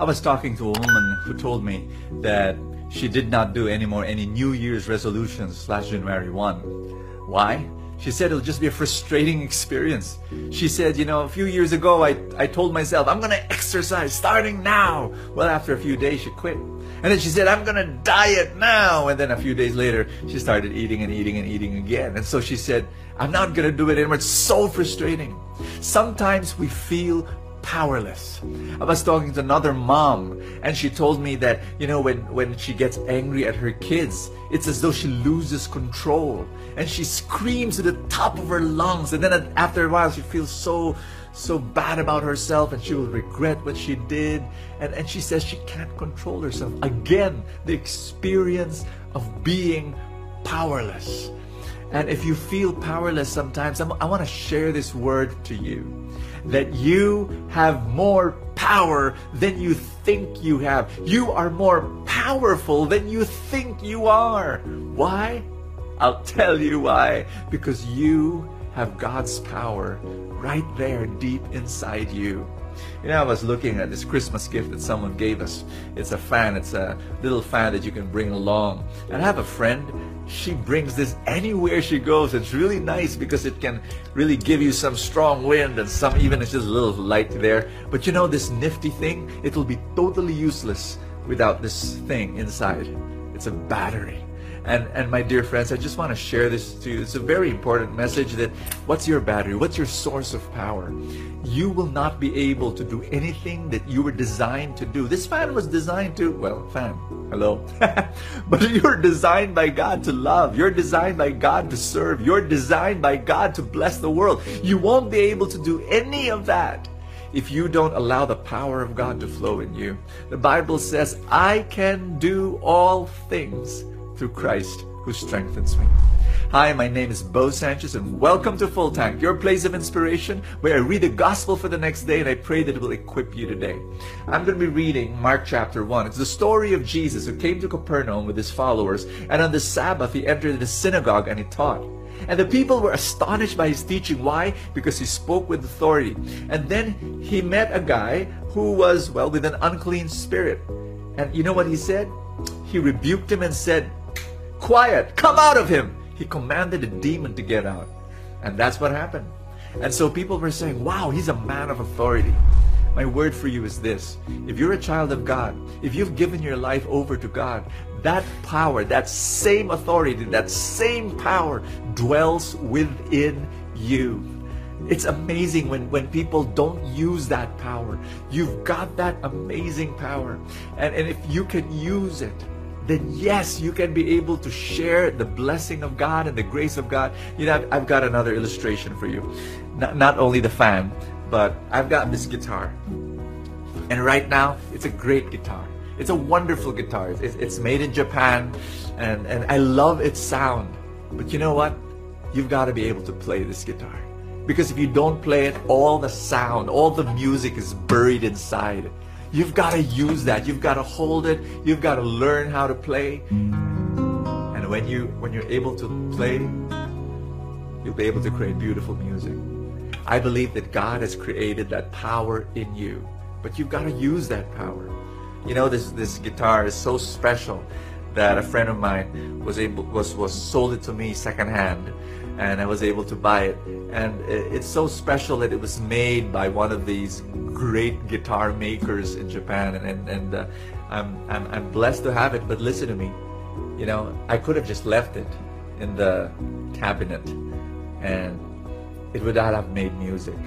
I was talking to a woman who told me that she did not do anymore any New Year's resolutions last January 1. Why? She said it'll just be a frustrating experience. She said, you know, a few years ago I, I told myself, I'm gonna exercise starting now. Well, after a few days she quit. And then she said, I'm gonna diet now. And then a few days later, she started eating and eating and eating again. And so she said, I'm not gonna do it anymore. It's so frustrating. Sometimes we feel powerless. I was talking to another mom and she told me that, you know, when, when she gets angry at her kids, it's as though she loses control. And she screams to the top of her lungs and then after a while she feels so so bad about herself and she will regret what she did. And, and she says she can't control herself. Again the experience of being powerless. And if you feel powerless sometimes I'm, i want to share this word to you that you have more power than you think you have. You are more powerful than you think you are. Why? I'll tell you why. Because you have God's power right there deep inside you. You know, I was looking at this Christmas gift that someone gave us. It's a fan. It's a little fan that you can bring along. And I have a friend she brings this anywhere she goes. It's really nice because it can really give you some strong wind and some even it's just a little light there. But you know this nifty thing, it will be totally useless without this thing inside. It's a battery. And, and my dear friends, I just want to share this to you. It's a very important message that what's your battery? What's your source of power? You will not be able to do anything that you were designed to do. This fan was designed to, well, fan, hello. but you're designed by God to love. You're designed by God to serve. You're designed by God to bless the world. You won't be able to do any of that if you don't allow the power of God to flow in you. The Bible says, I can do all things through Christ who strengthens me. Hi, my name is Bo Sanchez and welcome to Full Tank, your place of inspiration where I read the gospel for the next day and I pray that it will equip you today. I'm going to be reading Mark chapter 1. It's the story of Jesus who came to Capernaum with his followers and on the Sabbath he entered the synagogue and he taught. And the people were astonished by his teaching. Why? Because he spoke with authority. And then he met a guy who was, well, with an unclean spirit. And you know what he said? He rebuked him and said, Quiet, come out of him. He commanded the demon to get out. And that's what happened. And so people were saying, wow, he's a man of authority. My word for you is this. If you're a child of God, if you've given your life over to God, that power, that same authority, that same power dwells within you. It's amazing when, when people don't use that power. You've got that amazing power. And, and if you can use it, then yes, you can be able to share the blessing of God and the grace of God. You know, I've, got another illustration for you. Not, not only the fan, but I've got this guitar. And right now, it's a great guitar. It's a wonderful guitar. It's, it's made in Japan, and, and I love its sound. But you know what? You've got to be able to play this guitar. Because if you don't play it, all the sound, all the music is buried inside. You've got to use that. You've got to hold it. You've got to learn how to play. And when you when you're able to play, you'll be able to create beautiful music. I believe that God has created that power in you, but you've got to use that power. You know this this guitar is so special that a friend of mine was able was was sold it to me secondhand and I was able to buy it. And it's so special that it was made by one of these great guitar makers in Japan, and and, and uh, I'm, I'm I'm blessed to have it. But listen to me, you know, I could have just left it in the cabinet, and it would not have made music.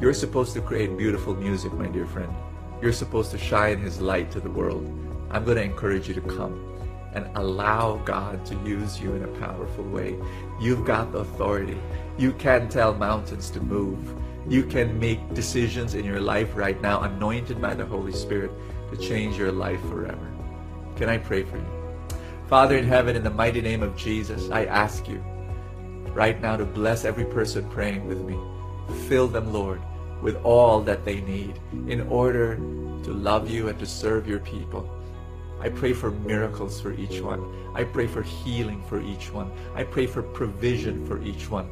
You're supposed to create beautiful music, my dear friend. You're supposed to shine His light to the world. I'm going to encourage you to come and allow God to use you in a powerful way. You've got the authority. You can tell mountains to move. You can make decisions in your life right now, anointed by the Holy Spirit, to change your life forever. Can I pray for you? Father in heaven, in the mighty name of Jesus, I ask you right now to bless every person praying with me. Fill them, Lord, with all that they need in order to love you and to serve your people. I pray for miracles for each one. I pray for healing for each one. I pray for provision for each one.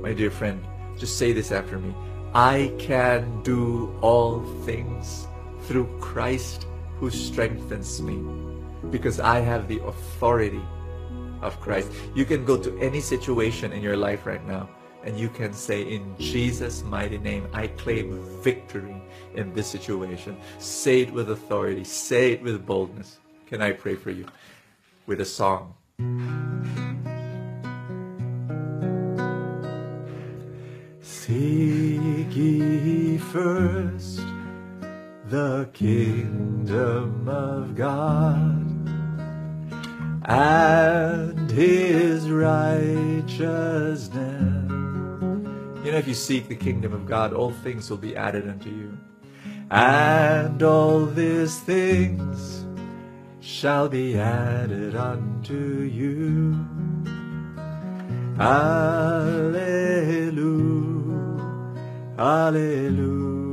My dear friend, just say this after me. I can do all things through Christ who strengthens me because I have the authority of Christ. You can go to any situation in your life right now and you can say, In Jesus' mighty name, I claim victory in this situation. Say it with authority, say it with boldness. Can I pray for you with a song? Seek ye first the kingdom of God and his righteousness. If you seek the kingdom of God, all things will be added unto you. And all these things shall be added unto you. Alleluia. Hallelujah.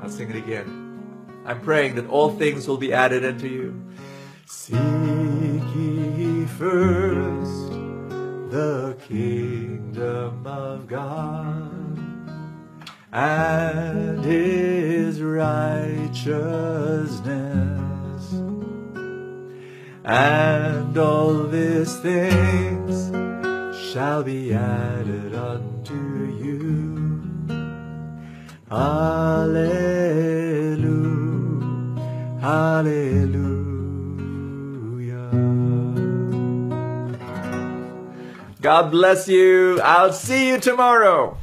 I'll sing it again. I'm praying that all things will be added unto you. Seek and his righteousness, and all these things shall be added unto you. Hallelujah. Hallelujah. God bless you. I'll see you tomorrow.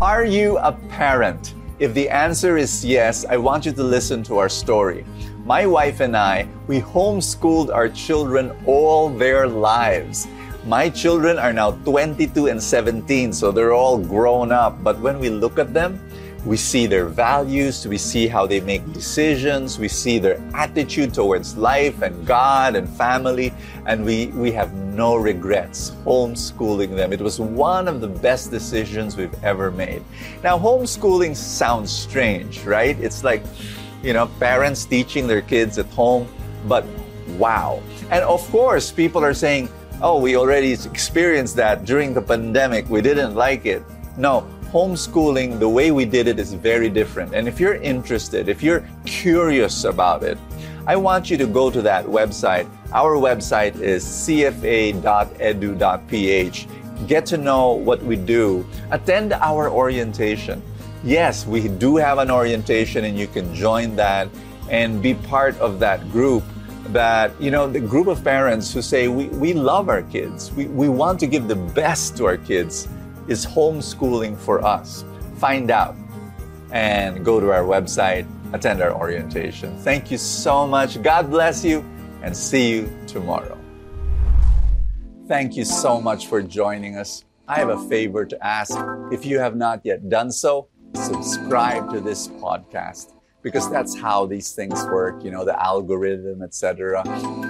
Are you a parent? If the answer is yes, I want you to listen to our story. My wife and I, we homeschooled our children all their lives. My children are now 22 and 17, so they're all grown up. But when we look at them, we see their values, we see how they make decisions, we see their attitude towards life and God and family, and we, we have no regrets homeschooling them. It was one of the best decisions we've ever made. Now, homeschooling sounds strange, right? It's like, you know, parents teaching their kids at home, but wow. And of course, people are saying, oh, we already experienced that during the pandemic, we didn't like it. No, homeschooling, the way we did it is very different. And if you're interested, if you're curious about it, I want you to go to that website. Our website is cfa.edu.ph. Get to know what we do. Attend our orientation. Yes, we do have an orientation, and you can join that and be part of that group that you know the group of parents who say we, we love our kids we, we want to give the best to our kids is homeschooling for us? Find out and go to our website, attend our orientation. Thank you so much. God bless you and see you tomorrow. Thank you so much for joining us. I have a favor to ask. If you have not yet done so, subscribe to this podcast because that's how these things work you know the algorithm etc